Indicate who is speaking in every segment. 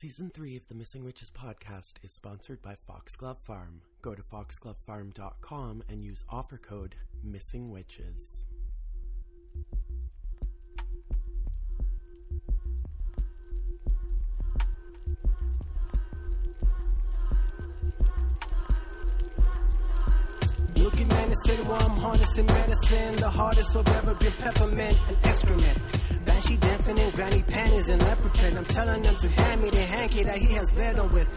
Speaker 1: Season 3 of the Missing Witches podcast is sponsored by Foxglove Farm. Go to foxglovefarm.com and use offer code Missing Witches.
Speaker 2: Looking menacing while I'm harnessing medicine. The hardest I've ever been peppermint and excrement. In granny panties and print. I'm telling them to hand me the hanky that he has bled on with.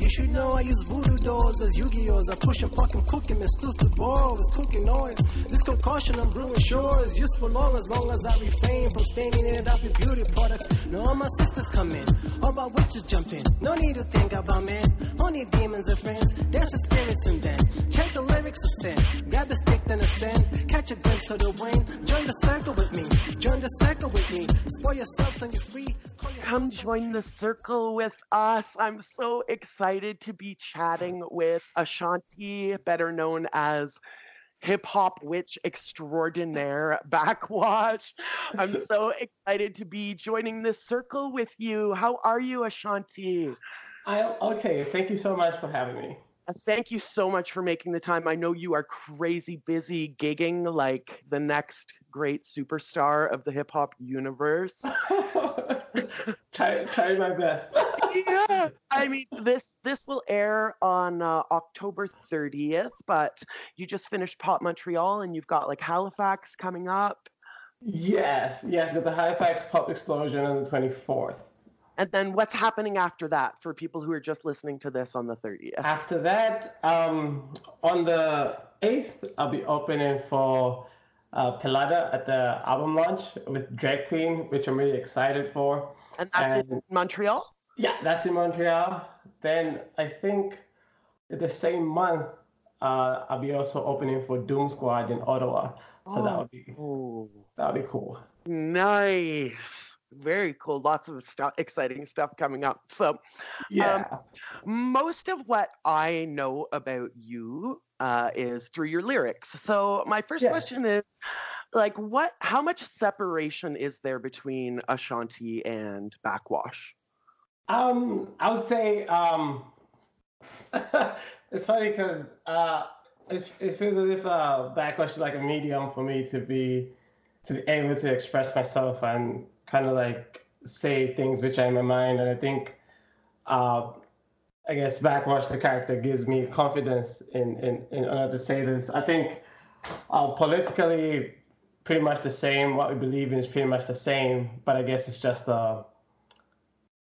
Speaker 2: You should know, I use voodoo dolls as Yu-Gi-Ohs. I push and fucking cook him and stews the balls. Cooking oil. This concoction I'm brewing sure is useful long as long as I refrain from staining it up with beauty products. No, all my sisters come in. All my witches jump in. No need to think about men. Only demons and friends. Dance the spirits and then check the lyrics of sin. Grab the stick, then stand. Catch a glimpse of the wind. Join the circle with me. Join the circle with me. Spoil yourself and you're free.
Speaker 1: Come join the circle with us. I'm so excited to be chatting with Ashanti, better known as hip hop witch extraordinaire Backxwash. I'm so excited to be joining this circle with you. How are you, Ashanti?
Speaker 3: I okay. Thank you so much for having me.
Speaker 1: Uh, Thank you so much for making the time. I know you are crazy busy gigging like the next great superstar of the hip hop universe.
Speaker 3: try try my best.
Speaker 1: yeah, I mean this this will air on uh, October 30th, but you just finished Pop Montreal and you've got like Halifax coming up,
Speaker 3: yes, yes. Got the Halifax Pop Explosion on the twenty fourth.
Speaker 1: And then what's happening after that for people who are just listening to this on the 30th?
Speaker 3: After that, um, on the eighth, I'll be opening for uh, Pelada at the album launch with Drag Queen, which I'm really excited for.
Speaker 1: And that's in Montreal.
Speaker 3: Yeah, that's in Montreal. Then I think the same month, uh, I'll be also opening for Doom Squad in Ottawa. So that would be
Speaker 1: Oh,
Speaker 3: that would be cool.
Speaker 1: nice. Very cool. Lots of stuff, exciting stuff coming up. So,
Speaker 3: Yeah.
Speaker 1: most of what I know about you uh, is through your lyrics. So my first
Speaker 3: Yeah.
Speaker 1: question is, like, what? How much separation is there between Ashanti and Backxwash?
Speaker 3: Um, I would say um, it's funny because uh, it, it feels as if uh, Backxwash is like a medium for me to be to be able to express myself and kind of like say things which are in my mind. And I think, uh, I guess Backxwash the character gives me confidence in in in order to say this. I think uh, politically pretty much the same. What we believe in is pretty much the same, but I guess it's just uh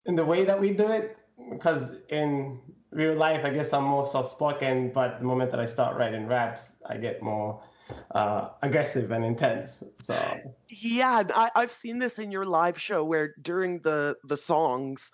Speaker 3: in the way that we do it because in real life i guess i'm more soft spoken but the moment that i start writing raps i get more uh, aggressive and intense so
Speaker 1: Yeah, I, I've seen this in your live show where during the the songs.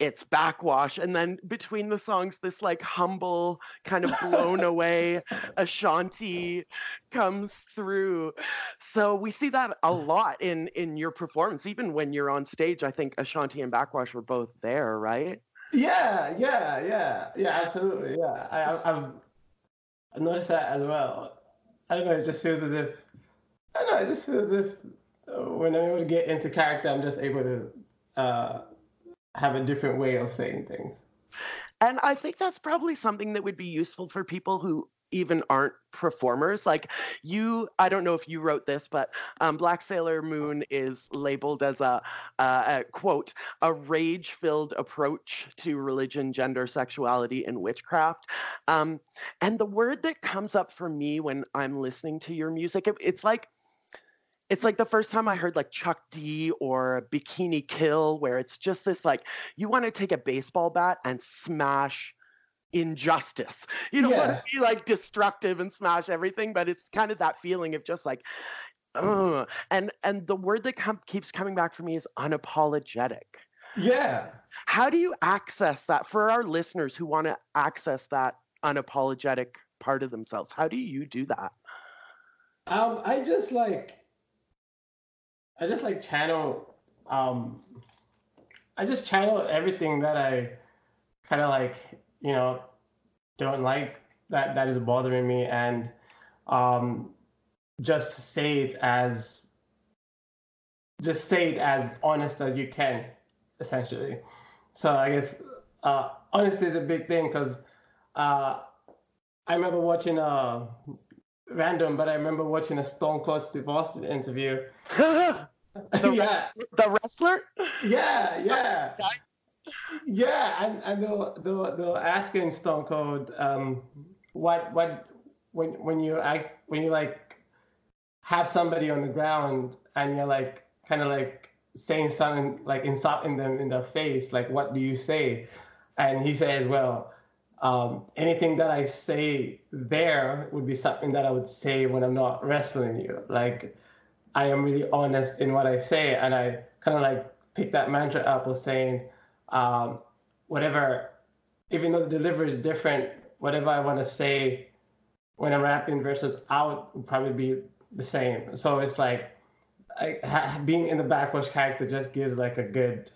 Speaker 1: It's Backxwash, and then between the songs, this like humble, kind of blown away Ashanti comes through. So we see that a lot in in your performance, even when you're on stage. I think Ashanti and Backxwash were both there, right?
Speaker 3: yeah yeah yeah yeah absolutely yeah I, I, I've I've noticed that as well i don't know it just feels as if i don't know it just feels as if uh, when i'm able to get into character i'm just able to uh, have a different way of saying things.
Speaker 1: And I think that's probably something that would be useful for people who even aren't performers. Like you, I don't know if you wrote this, but um, Black Sailor Moon is labeled as a, a quote, a rage filled approach to religion, gender, sexuality, and witchcraft. Um, and the word that comes up for me when I'm listening to your music, it- it's like, it's like the first time I heard like Chuck D or Bikini Kill, where it's just this like you want to take a baseball bat and smash injustice. You don't want
Speaker 3: Yeah.
Speaker 1: to be like destructive and smash everything, but it's kind of that feeling of just like, Ugh. and and the word that com- keeps coming back for me is unapologetic.
Speaker 3: yeah
Speaker 1: How do you access that for our listeners who want to access that unapologetic part of themselves? How do you do that?
Speaker 3: Um, I just like, I just like channel, um, I just channel everything that I kind of like, you know, don't like that that is bothering me, and um, just say it as, just say it as honest as you can, essentially. so I guess uh, honesty is a big thing because uh, I remember watching a random, but I remember watching a Stone Cold Steve Austin interview.
Speaker 1: the,
Speaker 3: yeah,
Speaker 1: the wrestler.
Speaker 3: yeah, yeah, yeah, and and they'll they'll, they'll asking Stone Cold um, what what when when you act when you like have somebody on the ground and you're like kind of like saying something like insulting them in their face, like what do you say? And he says, well, um, anything that I say there would be something that I would say when I'm not wrestling you. Like I am really honest in what I say, and I kind of like pick that mantra up of saying, um, whatever, even though the delivery is different, whatever I want to say when I'm rapping versus out would probably be the same. So it's like I, ha, being in the Backxwash character just gives like a good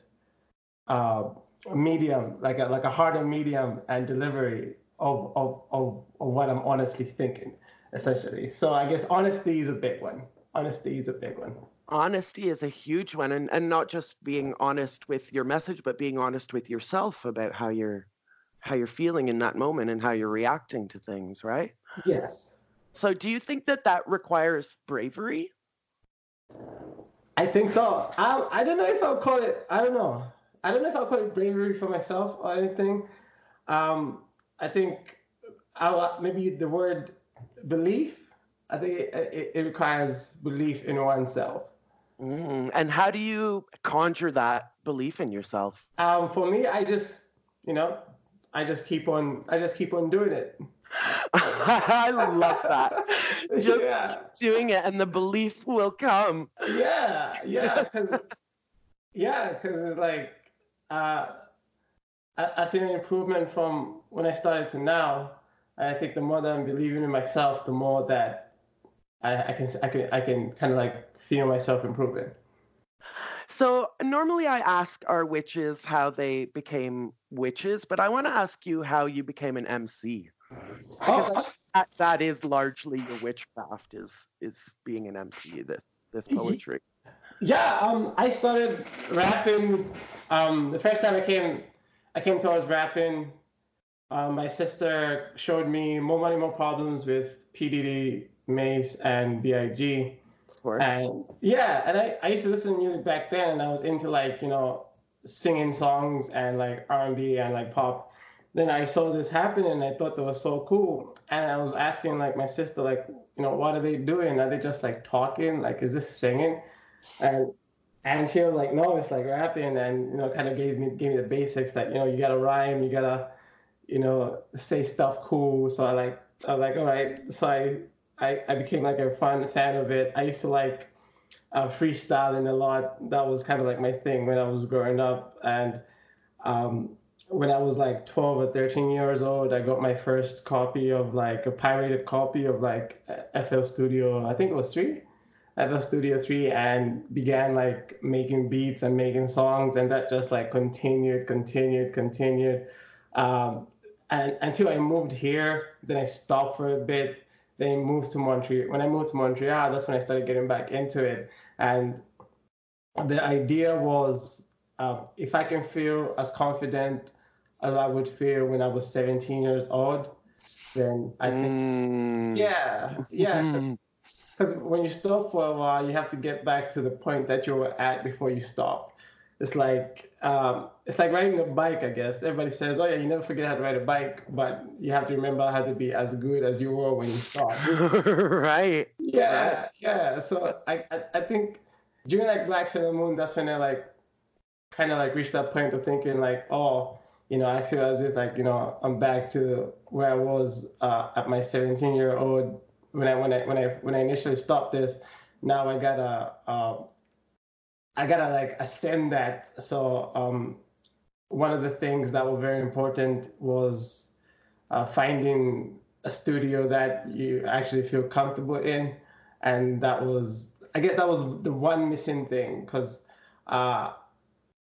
Speaker 3: uh, medium, like a like a harder medium and delivery of, of of of what I'm honestly thinking, essentially. So I guess honesty is a big one. Honesty is a big one.
Speaker 1: Honesty is a huge one, and and not just being honest with your message, but being honest with yourself about how you're how you're feeling in that moment and how you're reacting to things, right?
Speaker 3: Yes.
Speaker 1: So do you think that that requires bravery?
Speaker 3: I think so. I I don't know if I'll call it. I don't know. I don't know if I'll call it bravery for myself or anything. Um, I think I'll, maybe the word belief. I think it, it requires belief in oneself.
Speaker 1: Mm, and how do you conjure that belief in yourself?
Speaker 3: Um, for me, I just, you know, I just keep on, I just keep on doing it.
Speaker 1: I love that. Just yeah. doing it, and the belief will come.
Speaker 3: Yeah, yeah, because yeah, because it's like uh, I, I see an improvement from when I started to now. And I think the more that I'm believing in myself, the more that I, I can I can I can kind of like feel myself improving.
Speaker 1: So normally I ask our witches how they became witches, but I want to ask you how you became an MC. Because oh. that, that is largely your witchcraft is is being an MC. This this poetry.
Speaker 3: Yeah, um, I started rapping. Um, the first time I came, I came towards rapping. Um, my sister showed me More Money, More Problems with P Diddy, Mase, and Big.
Speaker 1: Course.
Speaker 3: And yeah, and I, I used to listen to music back then, and I was into like you know singing songs and like R&B and like pop. Then I saw this happen, and I thought that was so cool. And I was asking like my sister, like you know, what are they doing? Are they just like talking? Like, is this singing? and and she was like, no, it's like rapping, and you know, kind of gave me gave me the basics that you know you gotta rhyme, you gotta you know say stuff cool. So I like I was like, all right. So I I, I became like a fun fan of it. I used to like uh, freestyling a lot. That was kind of like my thing when I was growing up. And um, when I was like 12 or 13 years old, I got my first copy of like a pirated copy of like FL Studio. I think it was three FL Studio 3 and began like making beats and making songs and that just like continued, continued, continued. Um, and until I moved here, then I stopped for a bit, then moved to Montreal. When I moved to Montreal, that's when I started getting back into it. And the idea was uh, if I can feel as confident as I would feel when I was 17 years old, then I think, mm. yeah, yeah. because when you stop for a while, you have to get back to the point that you were at before you stop. It's like um, it's like riding a bike, I guess. Everybody says, "Oh yeah, you never forget how to ride a bike," but you have to remember how to be as good as you were when you started.
Speaker 1: right.
Speaker 3: Yeah, right. yeah. So I, I, I think during like Black Sailor Moon, that's when I like kind of like reached that point of thinking like, oh, you know, I feel as if like you know I'm back to where I was uh, at my 17 year old when I when I when I when I initially stopped this, now I gotta uh, I gotta like ascend that. So um, one of the things that were very important was uh, finding a studio that you actually feel comfortable in, and that was I guess that was the one missing thing because uh,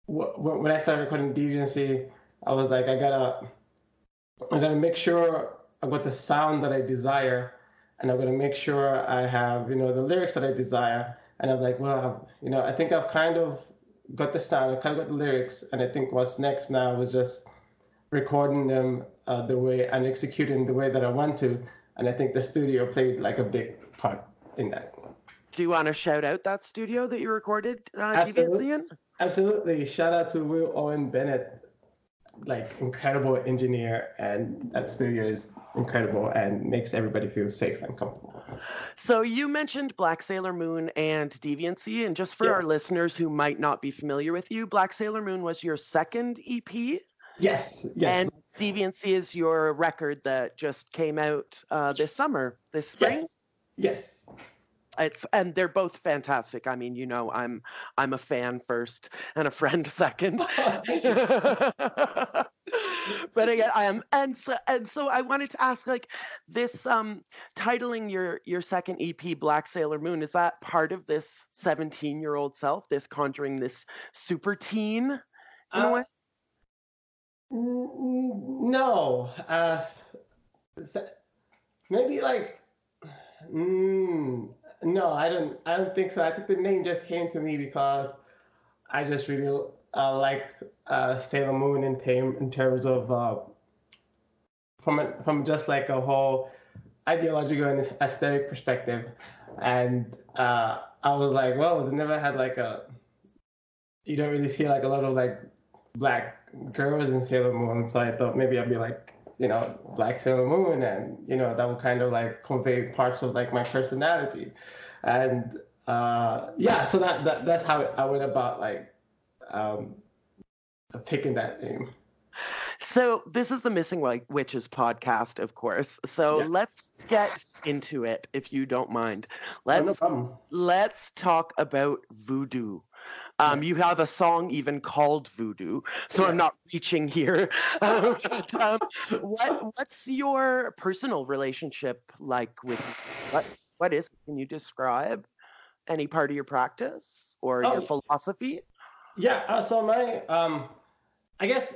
Speaker 3: w- when I started recording Deviancy, I was like I gotta I gotta make sure I got the sound that I desire and I'm to make sure I have, you know, the lyrics that I desire. And I'm like, well, you know, I think I've kind of got the sound, I kind of got the lyrics, and I think what's next now was just recording them uh, the way and executing the way that I want to. And I think the studio played like a big part in that.
Speaker 1: Do you want to shout out that studio that you recorded uh,
Speaker 3: Absolutely.
Speaker 1: in?
Speaker 3: Absolutely. Shout out to Will Owen Bennett, like incredible engineer, and that studio is incredible and makes everybody feel safe and comfortable.
Speaker 1: So you mentioned Black Sailor Moon and Deviancy, and just for
Speaker 3: Yes.
Speaker 1: our listeners who might not be familiar with you, Black Sailor Moon was your second EP,
Speaker 3: Yes, yes,
Speaker 1: and Deviancy is your record that just came out uh, this summer, this spring.
Speaker 3: yes, yes.
Speaker 1: It's and they're both fantastic. I mean, you know, I'm I'm a fan first and a friend second. But again, I am, and so and so I wanted to ask, like, this um titling your your second EP, Black Sailor Moon, is that part of this 17 year old self, this conjuring this super teen in a
Speaker 3: Uh,
Speaker 1: way?
Speaker 3: No, uh, maybe like, mm, no, I don't. I don't think so. I think the name just came to me because I just really uh, like uh, Sailor Moon in, in terms of uh, from a, from just like a whole ideological and aesthetic perspective, and uh, I was like, well, they never had like a. You don't really see like a lot of like black girls in Sailor Moon, so I thought maybe I'd be like, you know, Black Sailor Moon, and you know that would kind of like convey parts of like my personality, and uh, yeah, so that, that that's how I went about like um, picking that name.
Speaker 1: So this is the Missing Wi- Witches podcast, of course. So
Speaker 3: Yeah.
Speaker 1: let's get into it, if you don't mind.
Speaker 3: Oh,
Speaker 1: Let's
Speaker 3: no
Speaker 1: let's talk about voodoo. Um, You have a song even called Voodoo, so I'm not reaching here. Um, but, um, what what's your personal relationship like with what what is? Can you describe any part of your practice or
Speaker 3: Oh,
Speaker 1: your philosophy?
Speaker 3: Yeah, uh, so my um, I guess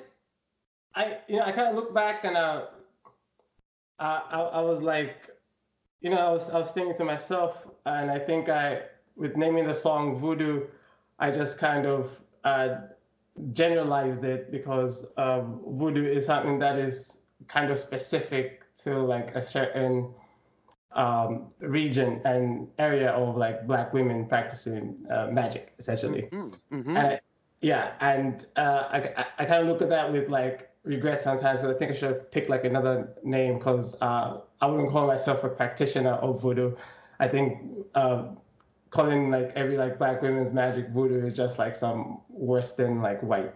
Speaker 3: I you know I kind of look back and uh, uh, I I was like, you know, I was I was thinking to myself, and I think I with naming the song Voodoo, I just kind of uh, generalized it because uh, voodoo is something that is kind of specific to like a certain um, region and area of like black women practicing uh, magic essentially
Speaker 1: Mm, mhm.
Speaker 3: and I, yeah and uh, I, I, kind of look at that with like regret sometimes because i think i should have picked like another name because uh, i wouldn't call myself a practitioner of voodoo i think uh, calling like every like black women's magic voodoo is just like some worse than like white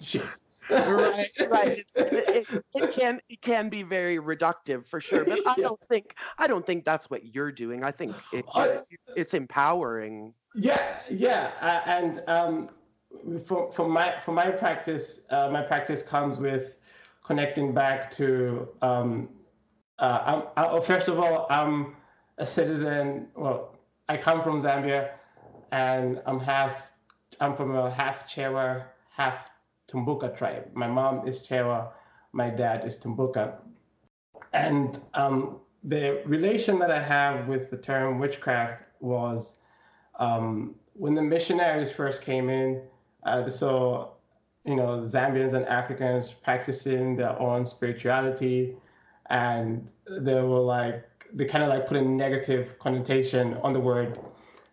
Speaker 3: shit
Speaker 1: right, right. It, it, it can it can be very reductive for sure, but I
Speaker 3: Yeah.
Speaker 1: don't think I don't think that's what you're doing. I think it,
Speaker 3: I-
Speaker 1: it's empowering.
Speaker 3: Yeah, yeah, uh, and um, for for my for my practice, uh, my practice comes with connecting back to. Um, uh, I'm, I, oh, first of all, I'm a citizen. Well, I come from Zambia, and I'm half. I'm from a half Chewa, half Tumbuka tribe. My mom is Chewa, my dad is Tumbuka, and um, the relation that I have with the term witchcraft was um, when the missionaries first came in, uh, so you know Zambians and Africans practicing their own spirituality, and they were like they kind of like put a negative connotation on the word,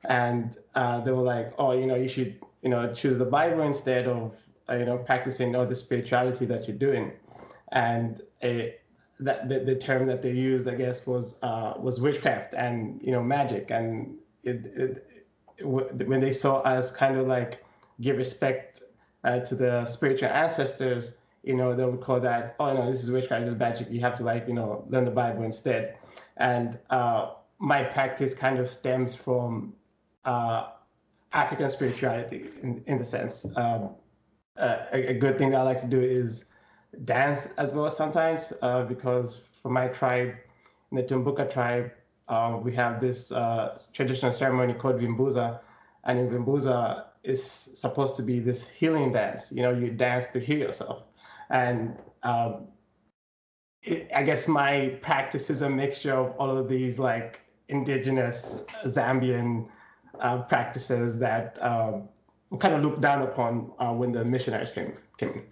Speaker 3: and uh, they were like, oh, you know, you should you know choose the Bible instead of uh, you know practicing all the spirituality that you're doing, and that the, the term that they used, I guess, was uh, was witchcraft and you know magic, and it, it, it when they saw us kind of like give respect uh, to the spiritual ancestors, you know, they would call that, oh no, this is witchcraft, this is magic. You have to like you know learn the Bible instead. And uh, my practice kind of stems from uh, African spirituality in in the sense. Um, a, a good thing that I like to do is dance as well sometimes uh, because for my tribe, in the Tumbuka tribe, uh, we have this uh, traditional ceremony called Vimbuza, and in Vimbuza is supposed to be this healing dance. You know, you dance to heal yourself, and um, it, I guess my practice is a mixture of all of these like indigenous Zambian uh, practices that um, kind of looked down upon uh, when the missionaries came. came.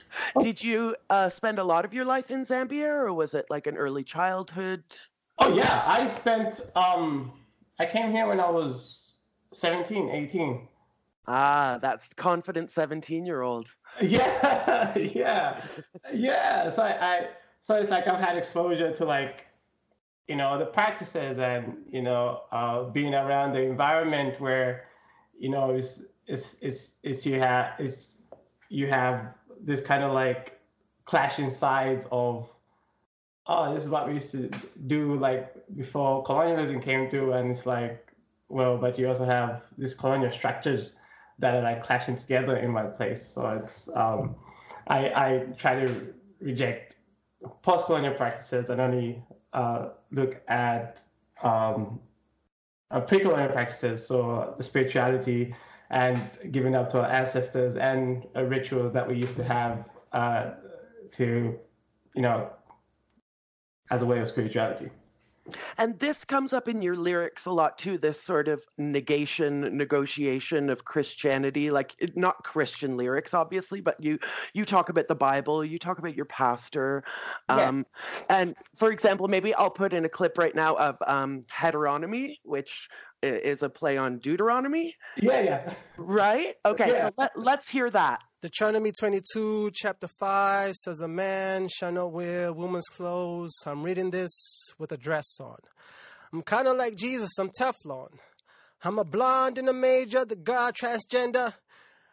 Speaker 1: Did you uh, spend a lot of your life in Zambia, or was it like an early childhood?
Speaker 3: Oh yeah, I spent. Um, I came here when I was 17, 18.
Speaker 1: Ah, that's confident 17 year old.
Speaker 3: Yeah, yeah, yeah. So I, I, so it's like I've had exposure to like, you know, the practices and you know, uh, being around the environment where, you know, it's it's it's, it's you have it's you have this kind of like clashing sides of oh this is what we used to do like before colonialism came through and it's like well but you also have these colonial structures that are like clashing together in one place. So it's um i i try to reject post-colonial practices and only uh, look at um, uh, pre-colonial practices so the spirituality and giving up to our ancestors and uh, rituals that we used to have uh, to, you know, as a way of spirituality.
Speaker 1: And this comes up in your lyrics a lot too, this sort of negation, negotiation of Christianity, like not Christian lyrics, obviously, but you you talk about the Bible, you talk about your pastor. Um, yeah. and for example, maybe I'll put in a clip right now of um, heteronomy, which is a play on Deuteronomy.
Speaker 3: Yeah, yeah.
Speaker 1: Right? Okay, yeah. so let, let's hear that.
Speaker 2: Deuteronomy 22, chapter 5 says, A man shall not wear woman's clothes. I'm reading this with a dress on. I'm kind of like Jesus, I'm Teflon. I'm a blonde and a major, the God transgender.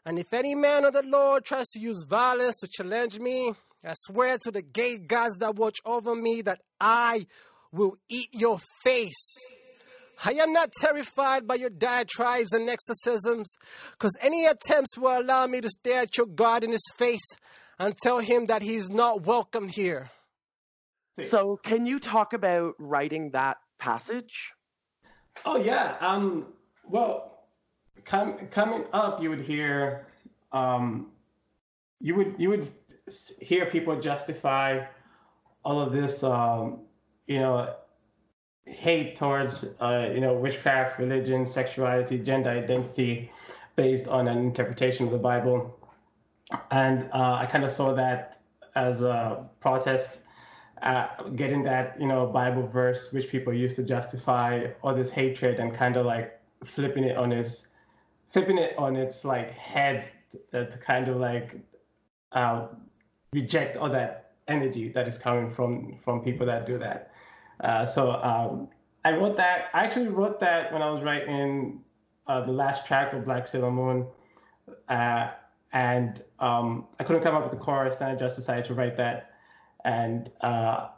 Speaker 2: And if any man of the Lord tries to use violence to challenge me, I swear to the gay gods that watch over me that I will eat your face. I am not terrified by your diatribes and exorcisms, because any attempts will allow me to stare at your God in his face and tell him that he's not welcome here.
Speaker 1: So, can you talk about writing that passage?
Speaker 3: Oh yeah. Um. Well, com- coming up, you would hear, um, you would you would hear people justify all of this, um, you know, hate towards uh, you know witchcraft, religion, sexuality, gender identity, based on an interpretation of the Bible, and uh, I kind of saw that as a protest, getting that you know Bible verse which people use to justify all this hatred and kind of like flipping it on its flipping it on its like head to, to kind of like uh, reject all that energy that is coming from from people that do that. Uh, so um, I wrote that. I actually wrote that when I was writing uh, the last track of Black Sailor Moon, uh, and um, I couldn't come up with the chorus. Then I just decided to write that. And uh,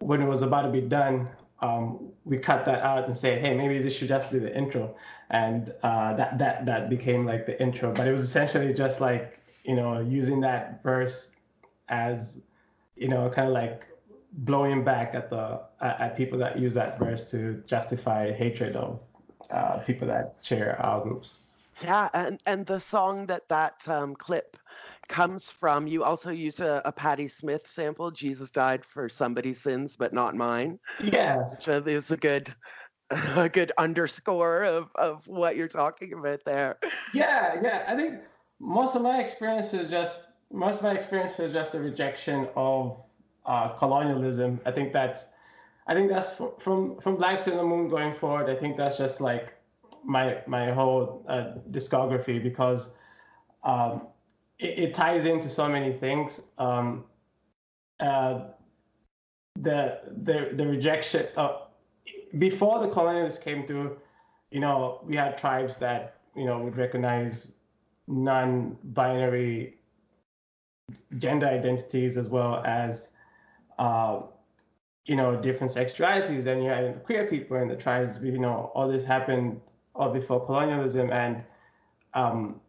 Speaker 3: when it was about to be done, um, we cut that out and said, "Hey, maybe this should just be the intro." And uh, that that that became like the intro. But it was essentially just like you know using that verse as you know kind of like blowing back at the at people that use that verse to justify hatred of uh, people that share our groups.
Speaker 1: Yeah, and and the song that that um, clip comes from, you also use a, a Patti Smith sample. Jesus died for somebody's sins, but not mine.
Speaker 3: Yeah,
Speaker 1: which is a good a good underscore of of what you're talking about there.
Speaker 3: Yeah, yeah. I think most of my experience is just most of my experience is just a rejection of uh, colonialism. I think that's I think that's from from Black Sailor Moon going forward. I think that's just like my my whole uh, discography because um, it, it, ties into so many things. Um, uh, the the the rejection uh, before the colonialists came through, you know, we had tribes that you know would recognize non-binary gender identities as well as uh, you know, different sexualities, and you had queer people and the tribes. You know, all this happened all before colonialism, and um,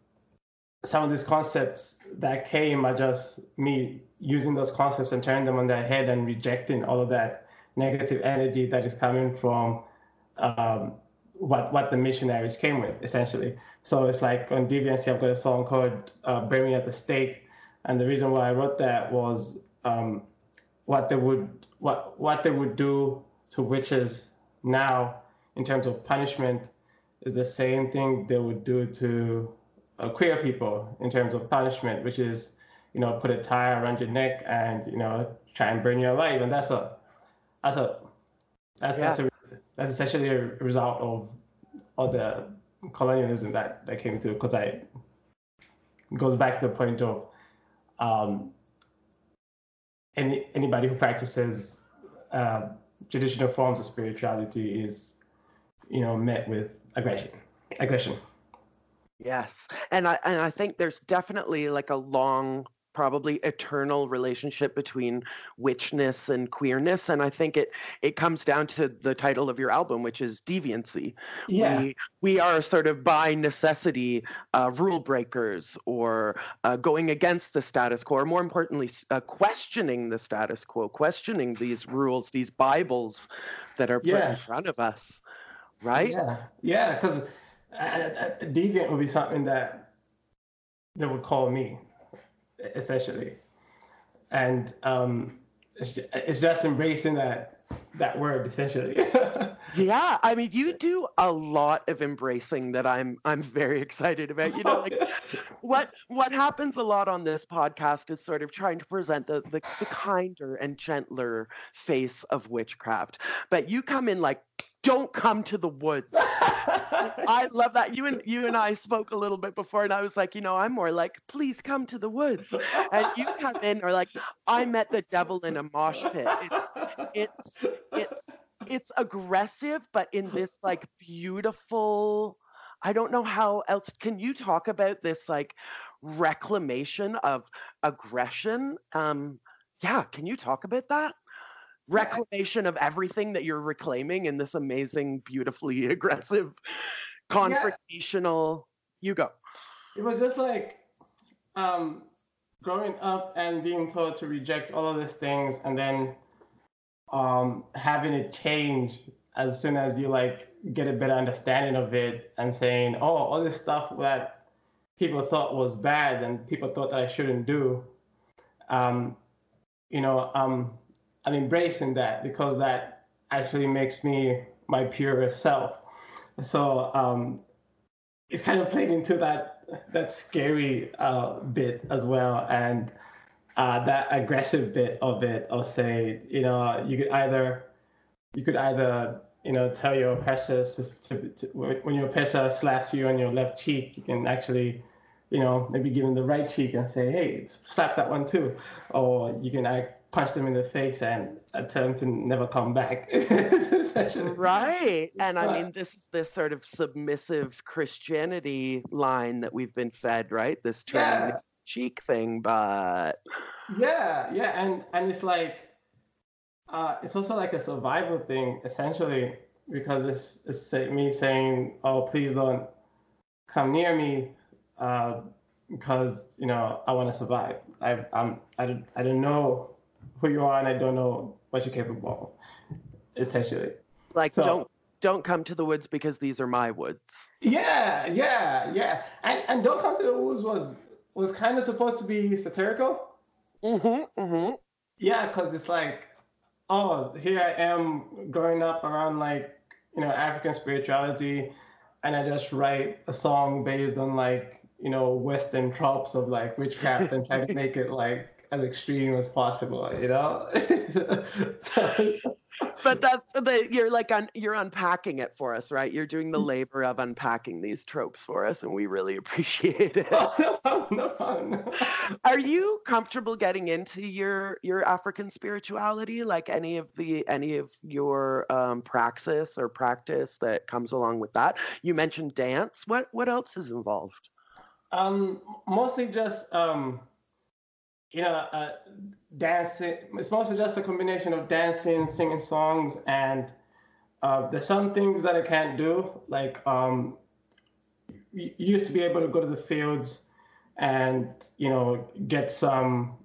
Speaker 3: some of these concepts that came are just me using those concepts and turning them on their head and rejecting all of that negative energy that is coming from um, what what the missionaries came with, essentially. So it's like on Deviancy, I've got a song called uh, "Bury Me at the Stake," and the reason why I wrote that was um, what they would what what they would do to witches now in terms of punishment is the same thing they would do to uh, queer people in terms of punishment, which is, you know, put a tie around your neck and you know try and burn you alive, and that's a that's a that's yeah. that's, a, that's essentially a result of all the colonialism that that came through because I goes back to the point of um, any anybody who practices uh, traditional forms of spirituality is you know met with aggression aggression.
Speaker 1: Yes. And i and i think there's definitely like a long probably eternal relationship between witchness and queerness and i think it it comes down to the title of your album which is deviancy
Speaker 3: yeah.
Speaker 1: we, we are sort of by necessity uh, rule breakers or uh, going against the status quo or more importantly uh, questioning the status quo questioning these rules these bibles that are put yeah. in front of us right
Speaker 3: yeah yeah because uh, uh, deviant would be something that that would call me essentially. And um, it's, it's just embracing that that word essentially.
Speaker 1: yeah, I mean, you do a lot of embracing that I'm I'm very excited about. You know, like what what happens a lot on this podcast is sort of trying to present the, the the kinder and gentler face of witchcraft, but you come in like don't come to the woods. I love that. You and you and I spoke a little bit before, and I was like, you know, I'm more like, please come to the woods. And you come in or like, I met the devil in a mosh pit. It's it's it's it's aggressive, but in this like beautiful. I don't know how else. Can you talk about this like reclamation of aggression? Um, yeah, can you talk about that? Reclamation of everything that you're reclaiming in this amazing, beautifully aggressive, confrontational. Yeah. You go.
Speaker 3: It was just like um, growing up and being told to reject all of these things, and then um, having it change as soon as you like get a better understanding of it, and saying, "Oh, all this stuff that people thought was bad and people thought that I shouldn't do." Um, you know, um, I'm embracing that because that actually makes me my purest self. So um, it's kind of played into that that scary uh, bit as well, and uh, that aggressive bit of it. I'll say, you know, you could either you could either you know tell your oppressor to, to, to, when your oppressor slaps you on your left cheek, you can actually you know maybe give him the right cheek and say, hey, slap that one too, or you can act punch them in the face and attempt to never come back.
Speaker 1: right. And I mean, this is this sort of submissive Christianity line that we've been fed, right? This turning yeah. cheek thing, but
Speaker 3: yeah, yeah, and and it's like uh, it's also like a survival thing essentially because it's, it's me saying, oh, please don't come near me. Uh, because you know I want to survive. I I'm I, I don't know who you are and I don't know what you're capable of, essentially.
Speaker 1: Like so, don't don't come to the woods because these are my woods.
Speaker 3: Yeah, yeah, yeah. And and don't come to the woods was was kind of supposed to be satirical.
Speaker 1: Mm-hmm. Mm-hmm.
Speaker 3: Yeah, because it's like, oh, here I am growing up around like, you know, African spirituality, and I just write a song based on like, you know, Western tropes of like witchcraft and try to make it like as extreme as possible, you know.
Speaker 1: but that's the you're like un, you're unpacking it for us, right? You're doing the mm. labor of unpacking these tropes for us, and we really appreciate it.
Speaker 3: Oh, no, no problem.
Speaker 1: Are you comfortable getting into your your African spirituality, like any of the any of your um, praxis or practice that comes along with that? You mentioned dance. What what else is involved?
Speaker 3: Um, mostly just um you know, uh, dancing. It's mostly just a combination of dancing, singing songs, and uh, there's some things that I can't do. Like um, you used to be able to go to the fields and you know get some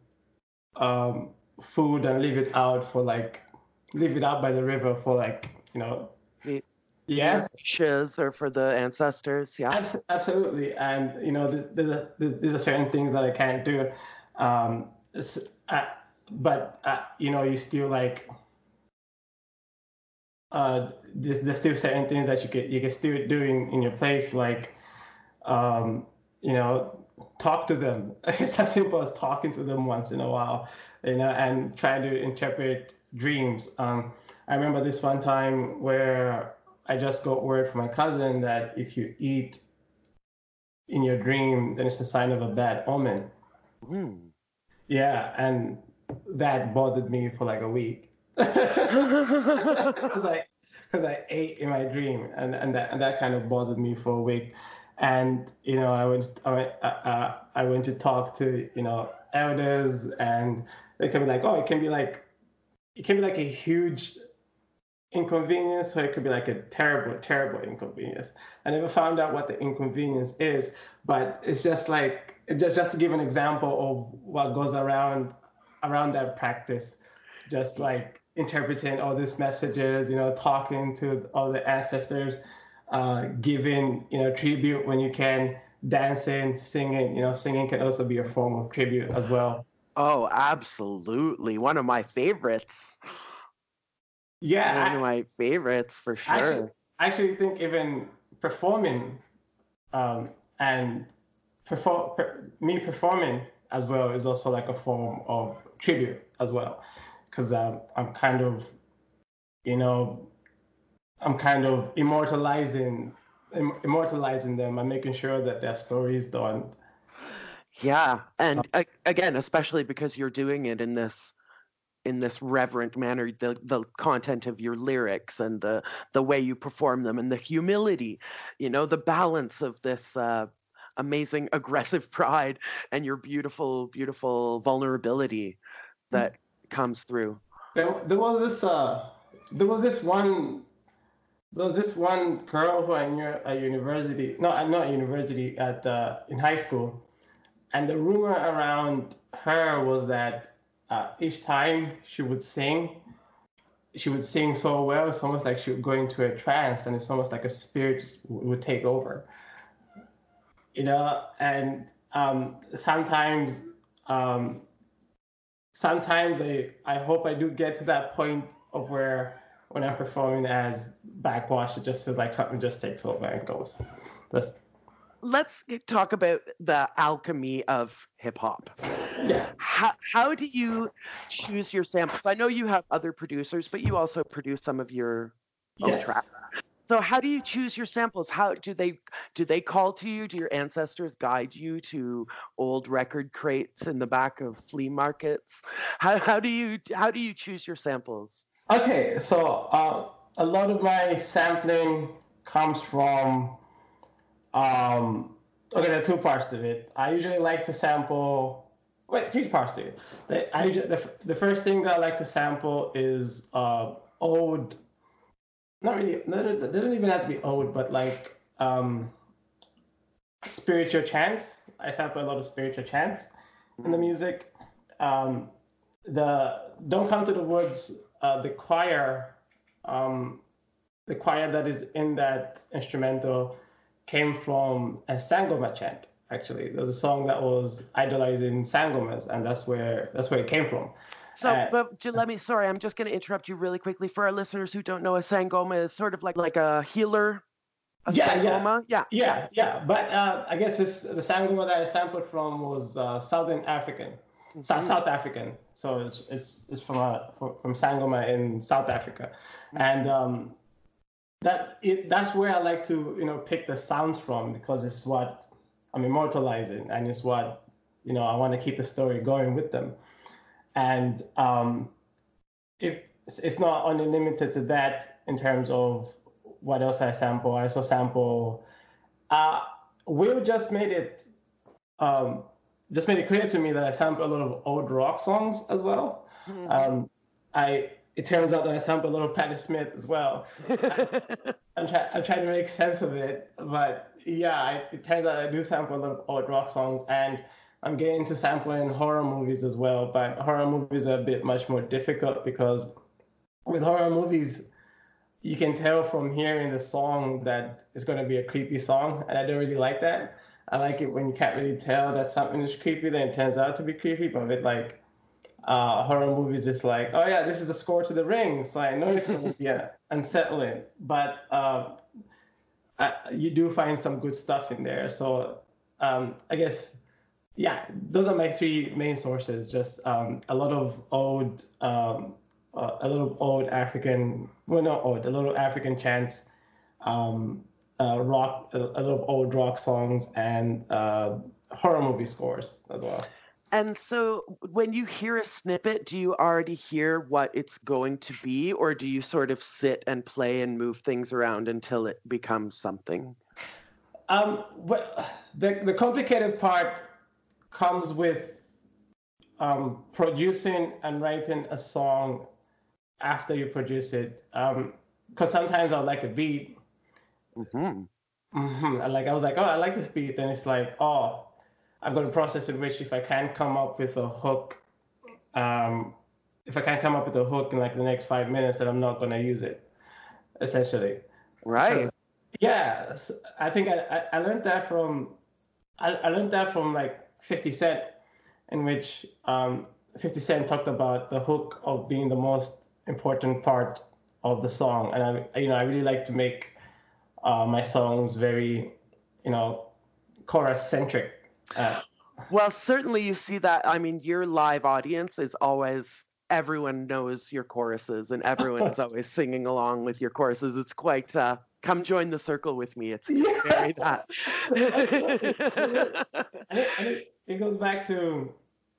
Speaker 3: um, food and leave it out for like leave it out by the river for like you know
Speaker 1: the, yes ashes or for the ancestors yeah
Speaker 3: absolutely and you know there's a, there's a certain things that i can't do um, uh, but uh, you know, you still like uh, there's, there's still certain things that you can you can still do in, in your place, like um, you know, talk to them. It's as simple as talking to them once in a while, you know, and trying to interpret dreams. Um, I remember this one time where I just got word from my cousin that if you eat in your dream, then it's a sign of a bad omen. Mm. Yeah, and that bothered me for like a week. Because I, cause I ate in my dream, and, and, that, and that kind of bothered me for a week. And, you know, I went, I went, uh, uh, I went to talk to, you know, elders, and they can be like, oh, it can be like, it can be like a huge inconvenience, or it could be like a terrible, terrible inconvenience. I never found out what the inconvenience is, but it's just like just just to give an example of what goes around around that practice, just like interpreting all these messages, you know, talking to all the ancestors, uh, giving you know tribute when you can, dancing, singing. You know, singing can also be a form of tribute as well.
Speaker 1: Oh, absolutely, one of my favorites.
Speaker 3: Yeah,
Speaker 1: one of my favorites for sure.
Speaker 3: Actually, I actually think even performing um, and perform, me performing as well is also like a form of tribute as well. Because um, i'm kind of you know i'm kind of immortalizing Im- immortalizing them and making sure that their stories don't
Speaker 1: yeah and uh, again especially because you're doing it in this in this reverent manner the the content of your lyrics and the the way you perform them and the humility you know the balance of this uh, amazing aggressive pride and your beautiful beautiful vulnerability that mm. comes through
Speaker 3: there, there was this uh there was this one there was this one girl who I knew at university no not university at uh, in high school and the rumor around her was that uh, each time she would sing, she would sing so well. It's almost like she would go into a trance, and it's almost like a spirit would take over. You know, and um, sometimes, um, sometimes I I hope I do get to that point of where when I'm performing as Backxwash, it just feels like something just takes over and goes. That's
Speaker 1: let's talk about the alchemy of hip hop.
Speaker 3: Yeah.
Speaker 1: How, how do you choose your samples? I know you have other producers, but you also produce some of your own yes. tracks. So how do you choose your samples? How do they do they call to you? Do your ancestors guide you to old record crates in the back of flea markets? How, how do you how do you choose your samples?
Speaker 3: Okay, so uh, a lot of my sampling comes from um, okay, there are two parts to it. I usually like to sample. Wait, three parts to it. The, I the, the first thing that I like to sample is uh, old. Not really. They don't even have to be old, but like um, spiritual chants. I sample a lot of spiritual chants in the music. Um, the "Don't Come to the Woods," uh, the choir, um, the choir that is in that instrumental came from a Sangoma chant. Actually, there's a song that was idolizing Sangomas, and that's where that's where it came from.
Speaker 1: So, uh, but let me. Sorry, I'm just going to interrupt you really quickly for our listeners who don't know. A Sangoma is sort of like like a healer.
Speaker 3: A yeah, Sangoma. yeah, yeah, yeah, yeah. But uh, I guess this, the Sangoma that I sampled from was uh, Southern African, mm-hmm. South African. So it's it's, it's from a, from Sangoma in South Africa, mm-hmm. and um, that it, that's where I like to you know pick the sounds from because it's what I'm immortalizing and it's what you know I want to keep the story going with them. And um, if it's not only limited to that in terms of what else I sample, I also sample. Uh, Will just made it um, just made it clear to me that I sample a lot of old rock songs as well. Mm-hmm. Um, I it turns out that I sample a little Patti Smith as well. I, am trying I'm trying to make sense of it, but yeah, I, it turns out I do sample a lot of old rock songs, and I'm getting to sampling horror movies as well. But horror movies are a bit much more difficult because with horror movies, you can tell from hearing the song that it's going to be a creepy song, and I don't really like that. I like it when you can't really tell that something is creepy, then it turns out to be creepy. But with like uh, horror movies it's like, oh yeah, this is the score to the ring, so I know it's going to be unsettling. But uh, I, you do find some good stuff in there. So um, I guess, yeah, those are my three main sources. Just um, a lot of old, um, uh, a lot of old African, well, not old, a little African chants, um, uh, rock, a, a lot of old rock songs, and uh, horror movie scores as well.
Speaker 1: And so when you hear a snippet, do you already hear what it's going to be, or do you sort of sit and play and move things around until it becomes something?
Speaker 3: Um, well, the, the complicated part comes with um, producing and writing a song after you produce it. Because um, sometimes I'll like a beat. Mm-hmm. Mm-hmm. Like I was like, oh, I like this beat. Then it's like, oh, I've got a process in which if I can't come up with a hook, um, if I can't come up with a hook in like the next five minutes, then I'm not going to use it, essentially.
Speaker 1: Right.
Speaker 3: Yeah, I think I, I learned that from I, I learned that from like 50 Cent, in which um, 50 Cent talked about the hook of being the most important part of the song, and I you know I really like to make uh, my songs very you know chorus centric uh,
Speaker 1: well, certainly you see that. I mean, your live audience is always everyone knows your choruses and everyone is always singing along with your choruses. It's quite uh, come join the circle with me. It's yeah. very that.
Speaker 3: and, it, and it, it, goes back to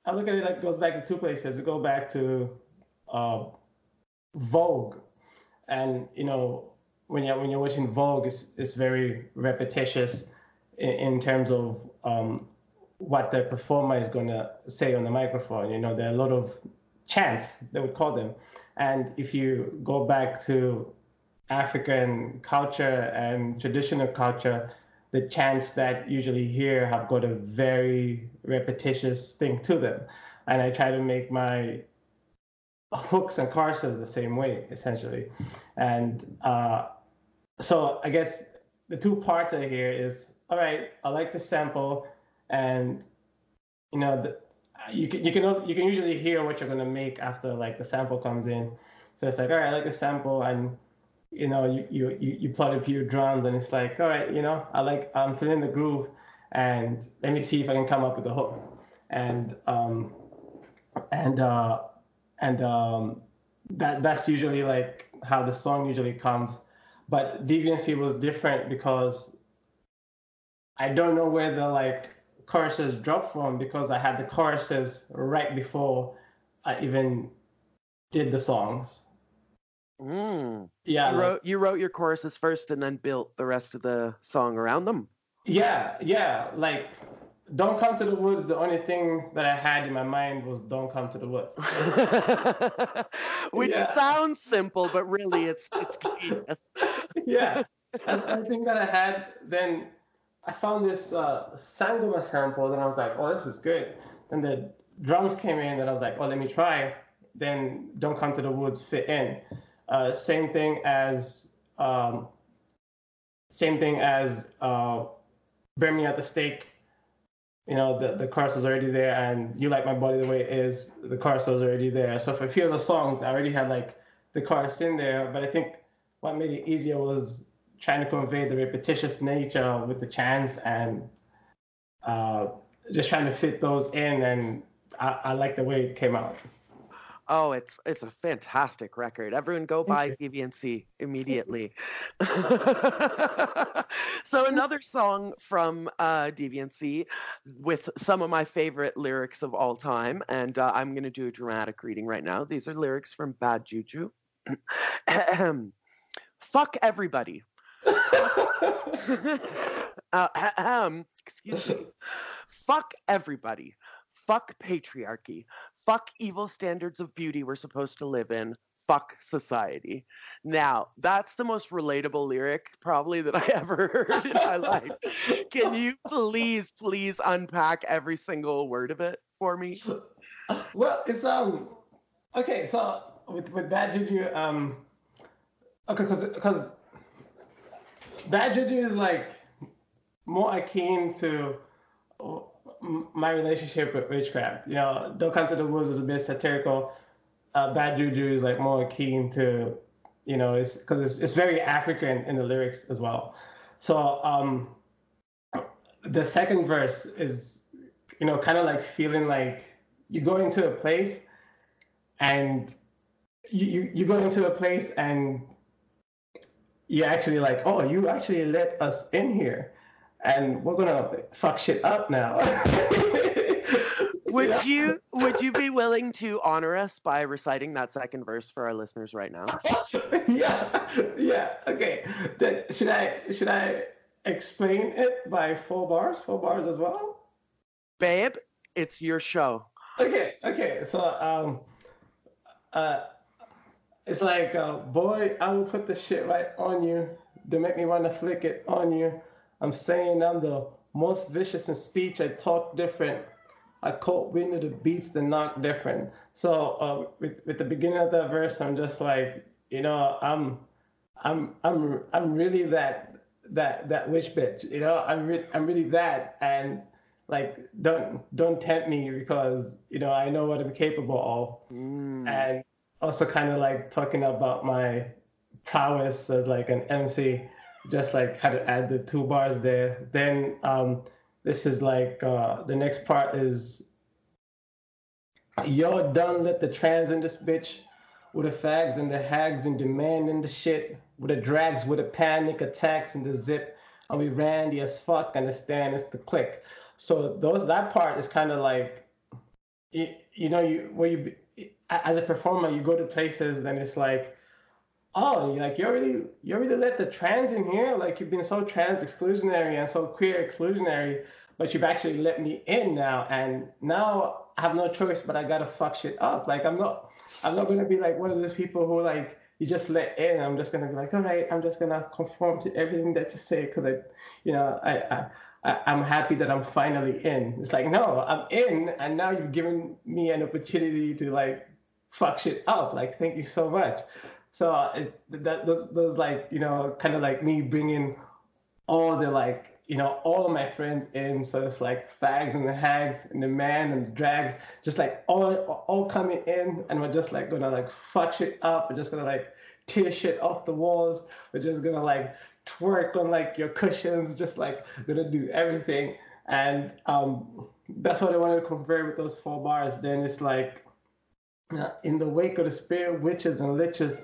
Speaker 3: I look at it like it goes back to two places. It goes back to uh, Vogue, and you know when you're when you're watching Vogue, it's it's very repetitious in, in terms of um, what the performer is going to say on the microphone. You know, there are a lot of chants, they would call them. And if you go back to African culture and traditional culture, the chants that usually hear have got a very repetitious thing to them. And I try to make my hooks and choruses the same way, essentially. And uh, so I guess the two parts I hear is all right, I like the sample and you know the, you can you can you can usually hear what you're gonna make after like the sample comes in. So it's like, all right, I like the sample, and you know you you you, plot a few drums, and it's like, all right, you know, I like I'm feeling the groove, and let me see if I can come up with a hook, and um and uh and um that that's usually like how the song usually comes. But Deviancy was different because I don't know where the like choruses dropped from because I had the choruses right before I even did the songs.
Speaker 1: Mm. Yeah, you like, wrote you wrote your choruses first and then built the rest of the song around them.
Speaker 3: Yeah, yeah. Like, "Don't Come to the Woods." The only thing that I had in my mind was "Don't Come to the Woods,"
Speaker 1: which sounds simple, but really it's it's
Speaker 3: genius. yeah, I think that I had then I found this uh, Sangoma sample, and I was like, oh, this is good. Then the drums came in, and I was like, oh, let me try. Then Don't Come to the Woods fit in. Uh, same thing as um, same thing as uh, Burn Me at the Stake. You know, the, the chorus was already there, and You Like My Body the Way It Is, the chorus was already there. So for a few of the songs, I already had like the chorus in there, but I think what made it easier was trying to convey the repetitious nature with the chants and uh, just trying to fit those in. And I, I like the way it came out.
Speaker 1: Oh, it's it's a fantastic record. Everyone go buy Deviancy immediately. so another song from uh, Deviancy with some of my favorite lyrics of all time, and uh, I'm going to do a dramatic reading right now. These are lyrics from Bad Juju. Fuck everybody. uh, um, excuse me. Fuck everybody. Fuck patriarchy. Fuck evil standards of beauty we're supposed to live in. Fuck society. Now, that's the most relatable lyric probably that I ever heard in my life. Can you please, please unpack every single word of it for me?
Speaker 3: Well, it's um okay. So with with Bad Juju, um, okay, because because Bad Juju is like more akin to my relationship with witchcraft. You know, Don't Come to the Woods was a bit satirical. Uh, Bad Juju is like more akin to, you know, it's because it's, it's very African in the lyrics as well. So um, the second verse is, you know, kind of like feeling like you go into a place and you, you, you go into a place and you actually like, oh, you actually let us in here and we're gonna fuck shit up now.
Speaker 1: would yeah. you would you be willing to honor us by reciting that second verse for our listeners right now?
Speaker 3: yeah, yeah. Okay. Then should I should I explain it by four bars, four bars as well?
Speaker 1: Babe, it's your show.
Speaker 3: Okay, okay. So um, uh, it's like, uh, boy, I will put the shit right on you to make me want to flick it on you. I'm saying I'm the most vicious in speech. I talk different. I caught wind of the beats that knock different. So um, with with the beginning of that verse, I'm just like, you know, I'm I'm I'm I'm really that that that witch bitch. You know, I'm re- I'm really that, and like don't don't tempt me because you know I know what I'm capable of, mm. and also kind of like talking about my prowess as like an MC, just like how to add the two bars there. Then um, this is like uh, the next part is yo done let the trans in this bitch with the fags and the hags and demanding the shit with the drags with the panic attacks and the zip and we randy as fuck understand it's the click so those that part is kind of like you, you know you where you as a performer, you go to places, then it's like, oh, like you already you already let the trans in here. Like you've been so trans exclusionary and so queer exclusionary, but you've actually let me in now, and now I have no choice, but I gotta fuck shit up. Like I'm not I'm not gonna be like one of those people who like you just let in. I'm just gonna be like, all right, I'm just gonna conform to everything that you say because I, you know, I, I I, am happy that I'm finally in. It's like, no, I'm in, and now you've given me an opportunity to like fuck shit up. Like, thank you so much. So it, that those, those like you know kind of like me bringing all the like you know all of my friends in. So it's like fags and the hags and the man and the drags, just like all all coming in, and we're just like gonna like fuck shit up. We're just gonna like tear shit off the walls. We're just gonna like twerk on like your cushions, just like gonna do everything. And um, that's what I wanted to convey with those four bars. Then it's like in the wake of the spirit witches and liches,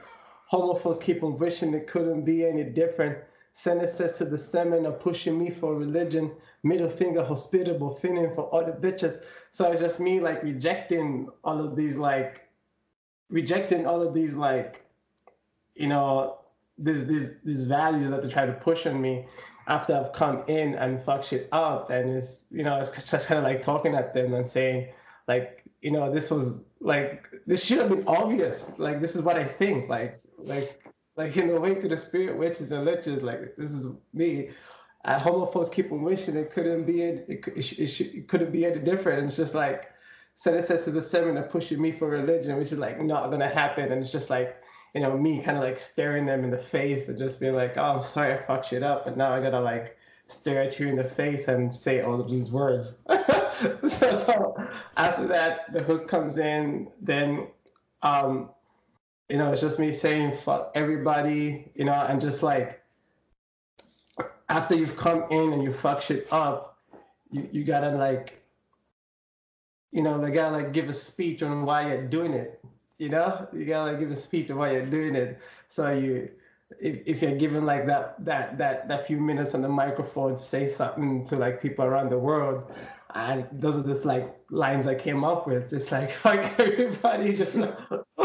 Speaker 3: homophobes keep on wishing it couldn't be any different. Says to the seminar pushing me for religion, middle finger hospitable, finning for other bitches. So it's just me like rejecting all of these like rejecting all of these like you know these these these values that they try to push on me after I've come in and fuck shit up and it's you know it's just kind of like talking at them and saying like you know this was like this should have been obvious. Like this is what I think. Like like like in the wake of the spirit witches and liches, like this is me. Uh, homophobes keep on wishing it couldn't be it, it, it, it couldn't be any different. And it's just like Senate says to the seminar pushing me for religion, which is like not gonna happen. And it's just like you know me kind of like staring them in the face and just being like, oh, I'm sorry I fucked shit up, but now I gotta like stare at you in the face and say all of these words. so, so, after that, the hook comes in. Then, um, you know, it's just me saying fuck everybody, you know, and just like after you've come in and you fuck shit up, you, you gotta like, you know, they gotta like give a speech on why you're doing it. You know, you gotta like give a speech on why you're doing it. So you if, if you're given like that that that that few minutes on the microphone to say something to like people around the world and those are just like lines I came up with just like fuck everybody just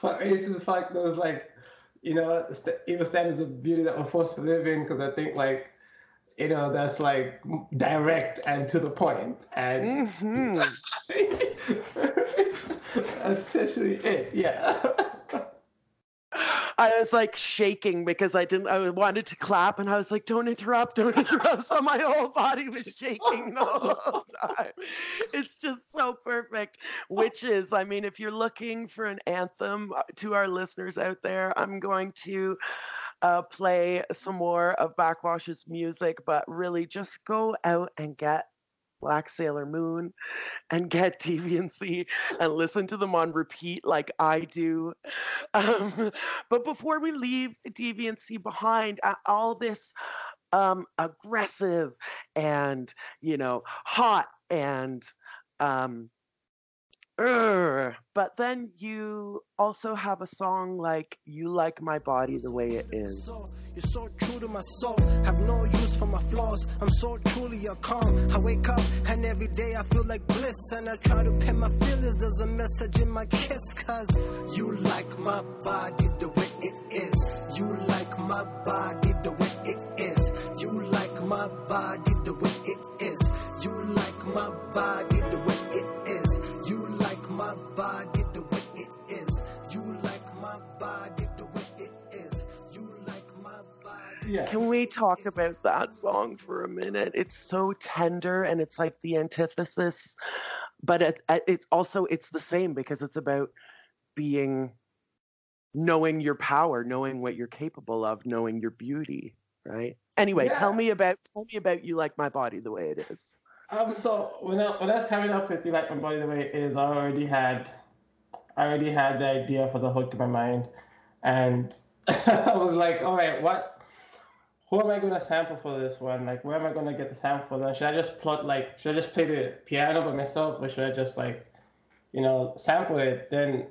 Speaker 3: fuck racism fuck those like you know st- even standards of beauty that we're forced to live in because I think like you know that's like direct and to the point and mm-hmm. that's essentially it yeah
Speaker 1: I was like shaking because I didn't. I wanted to clap, and I was like, "Don't interrupt! Don't interrupt!" So my whole body was shaking the whole time. It's just so perfect. Which is, I mean, if you're looking for an anthem uh, to our listeners out there, I'm going to uh, play some more of Backxwash's music, but really just go out and get Black Sailor Moon and get Deviancy and listen to them on repeat like I do. Um, but before we leave Deviancy behind, all this um, aggressive and you know hot and um, But then you also have a song like You Like My Body the Way It Is.
Speaker 2: You're so true to my soul, have no use for my flaws. I'm so truly a calm. I wake up and every day I feel like bliss. And I try to pin my feelings. There's a message in my kiss. Cause you like my body the way it is. You like my body the way it is. You like my body the way it is. You like my body the way my body the way it is. You like my body the way it is. You like my body.
Speaker 3: Yeah.
Speaker 1: Can we talk about that song for a minute? It's so tender and it's like the antithesis, but it, uh, it's also it's the same because it's about being knowing your power, knowing what you're capable of, knowing your beauty, right? Anyway, tell me about tell me about you like my body the way it is.
Speaker 3: Um, so when I, when I was coming up with "You Like My Body the Way It Is," I already had, I already had the idea for the hook in my mind, and I was like, all right, what, who am I gonna sample for this one? Like, where am I gonna get the sample for that? Should I just plot like, should I just play the piano by myself, or should I just like, you know, sample it? Then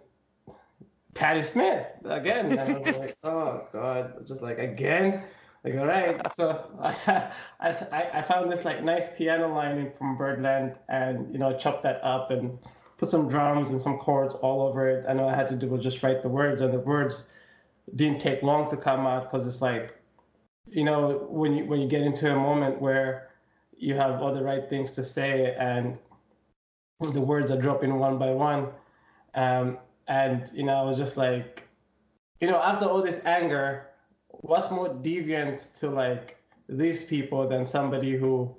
Speaker 3: Patti Smith again, and I was like, oh god, just like again. Like, all right, so I, I, I found this like nice piano line from Birdland and, you know, chopped that up and put some drums and some chords all over it. And all I had to do was just write the words, and the words didn't take long to come out because it's like, you know, when you when you get into a moment where you have all the right things to say and the words are dropping one by one, um, and you know, I was just like, you know, after all this anger, what's more deviant to like these people than somebody who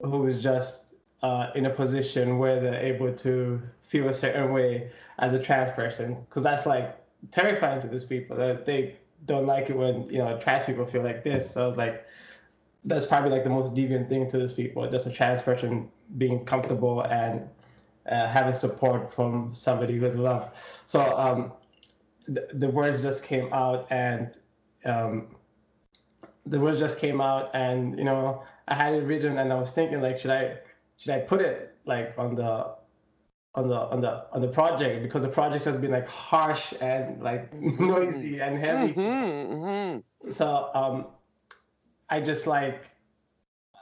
Speaker 3: who is just uh, in a position where they're able to feel a certain way as a trans person? Because that's like terrifying to these people that they don't like it when you know trans people feel like this. So like that's probably like the most deviant thing to these people just a trans person being comfortable and uh, having support from somebody they love. So um, the, the words just came out and um, the words just came out and you know I had it written and I was thinking like should I should I put it like on the on the on the on the project? Because the project has been like harsh and like noisy and heavy.
Speaker 1: Mhm, mhm.
Speaker 3: so um I just like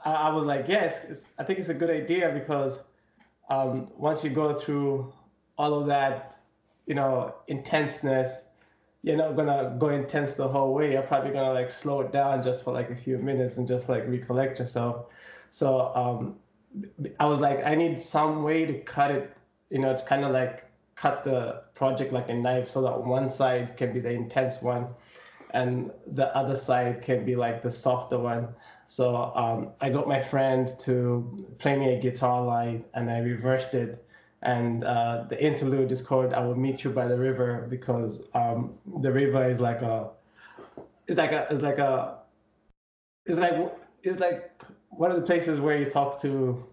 Speaker 3: I, I was like yes it's, I think it's a good idea because um once you go through all of that you know intenseness you're not gonna go intense the whole way. You're probably gonna like slow it down just for like a few minutes and just like recollect yourself. So um, I was like, I need some way to cut it. You know, it's kind of like cut the project like a knife, so that one side can be the intense one, and the other side can be like the softer one. So um, I got my friend to play me a guitar line, and I reversed it and uh, the interlude is called "I Will Meet You by the River" because um, the river is like a, it's like a, it's like a, it's like it's like one of the places where you talk to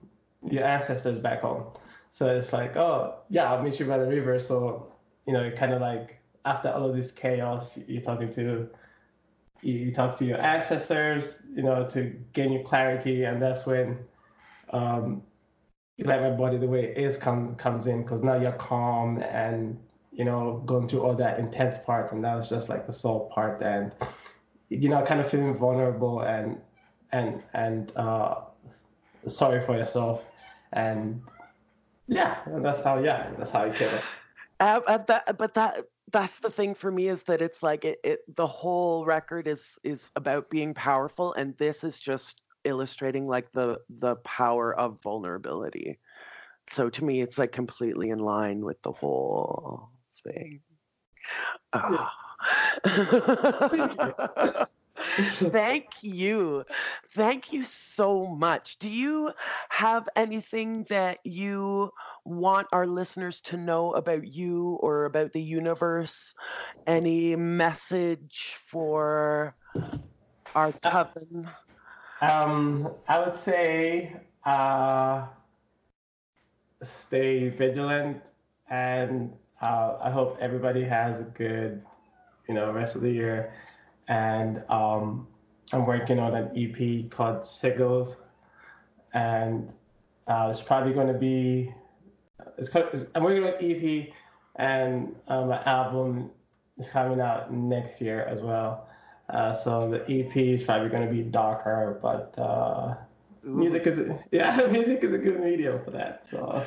Speaker 3: your ancestors back home. So it's like, oh yeah, I'll meet you by the river. So you know, kind of like after all of this chaos, you're talking to, you, talk to your ancestors, you know, to gain your clarity, and that's when. Um, let my body the way it is come, comes in because now you're calm and you know going through all that intense part and now it's just like the soul part and you know kind of feeling vulnerable and and and uh, sorry for yourself and yeah that's how yeah that's how you feel it.
Speaker 1: Uh, uh, that, but that that's the thing for me is that it's like it, it the whole record is is about being powerful and this is just illustrating like the the power of vulnerability so to me it's like completely in line with the whole thing Ah. Thank you. Thank you so much. Do you have anything that you want our listeners to know about you or about the universe? Any message for our coven?
Speaker 3: Um, I would say uh, stay vigilant, and uh, I hope everybody has a good, you know, rest of the year. And um, I'm working on an EP called Sigils, and uh, it's probably going to be. It's, it's, I'm working on an EP, and um, my album is coming out next year as well. Uh, so the EP is probably going to be darker, but uh, music is yeah, music is a good medium for that. So.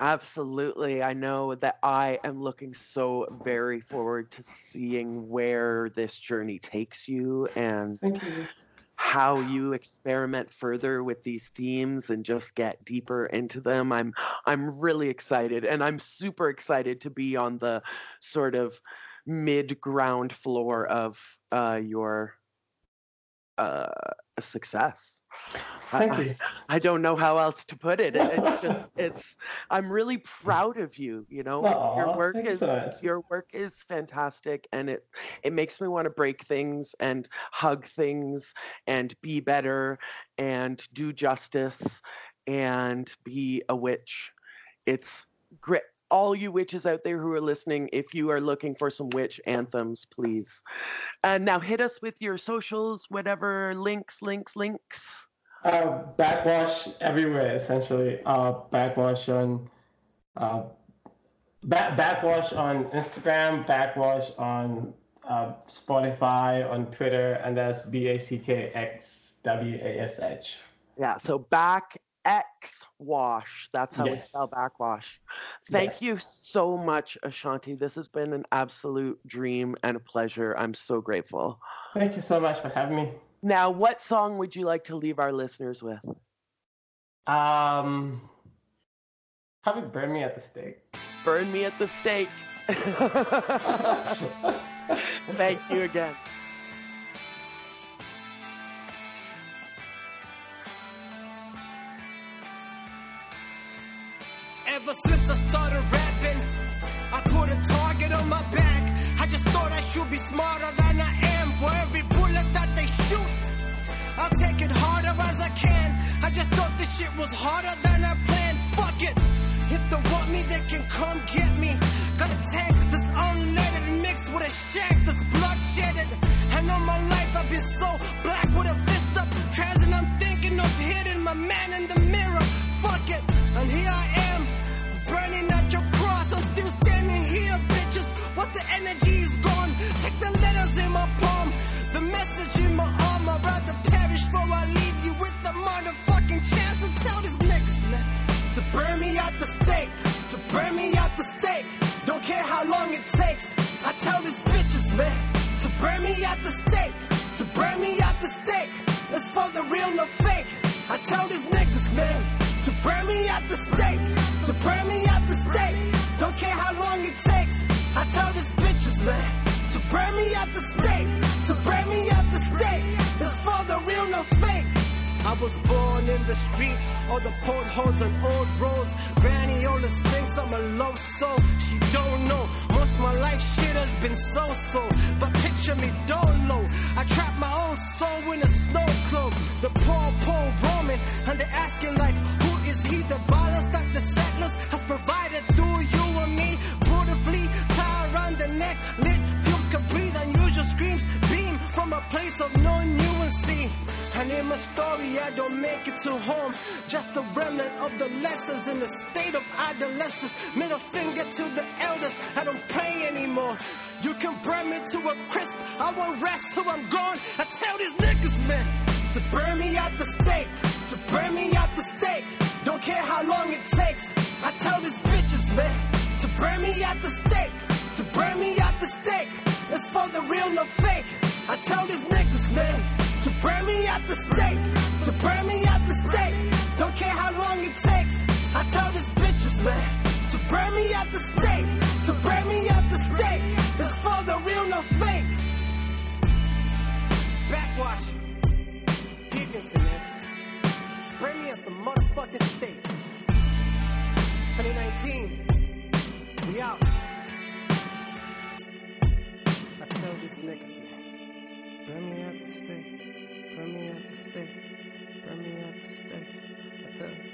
Speaker 1: Absolutely. I know that I am looking so very forward to seeing where this journey takes you and
Speaker 3: you.
Speaker 1: how you experiment further with these themes and just get deeper into them. I'm I'm really excited and I'm super excited to be on the sort of mid ground floor of uh, your uh, success.
Speaker 3: Thank
Speaker 1: I,
Speaker 3: you.
Speaker 1: I don't know how else to put it. It- It's just it's I'm really proud of you, you know. your work is
Speaker 3: so
Speaker 1: your work is fantastic and it it makes me want to break things and hug things and be better and do justice and be a witch. It's great. All you witches out there who are listening, if you are looking for some witch anthems, please. And now hit us with your socials, whatever links, links, links.
Speaker 3: Uh, Backxwash everywhere essentially. Uh, Backxwash on uh, back Backxwash on Instagram, Backxwash on uh, Spotify, on Twitter, and that's B A C K X W A S H.
Speaker 1: Yeah, so back X wash. That's how we spell Backxwash. Thank
Speaker 3: Yes.
Speaker 1: you so much, Ashanti. This has been an absolute dream and a pleasure. I'm so grateful.
Speaker 3: Thank you so much for having me.
Speaker 1: Now, what song would you like to leave our listeners with?
Speaker 3: Um, probably burn me at the stake.
Speaker 1: Burn me at the stake. Thank you again.
Speaker 2: Ever since I started rapping, I put a target on my back. I just thought I should be smarter than I am. For every bullet that they shoot, I'll take it harder as I can. I just thought this shit was harder than I planned. Fuck it. If they want me, they can come get me. Got a tank that's unleaded mixed with a shack that's bloodshedded. And all my life I've been so black with a fist up. Trans and I'm thinking of hitting my man in the mirror. Was born in the street, all the potholes and old roads. Granny always thinks I'm a low soul. She don't know. Most my life shit has been so-so. But picture me dolo. I trap my own soul in a snow globe. The poor, poor Roman. And they're asking like, who is he? The violence that the settlers has provided through you and me. Beautifully tie around the neck. Lit fumes can breathe. Unusual screams beam from a place of no. In my story, I don't make it to home. Just a remnant of the lessons in the state of adolescence. Middle finger to the elders. I don't pray anymore. You can burn me to a crisp. I won't rest till I'm gone. I tell these niggas, man, to burn me at the stake. To burn me at the stake. Don't care how long it takes. I tell these bitches, man, to burn me at the stake. To burn me at the stake. It's for the real, no fake. I tell these niggas, burn me at the stake. To burn me at the stake. Don't care how long it takes. I tell these bitches, man, to burn me at the stake. To burn me at the stake. It's for the real, no fake. Backxwash. Dickinson, man. Burn me at the motherfucking stake. Burn me at the stake. I tell.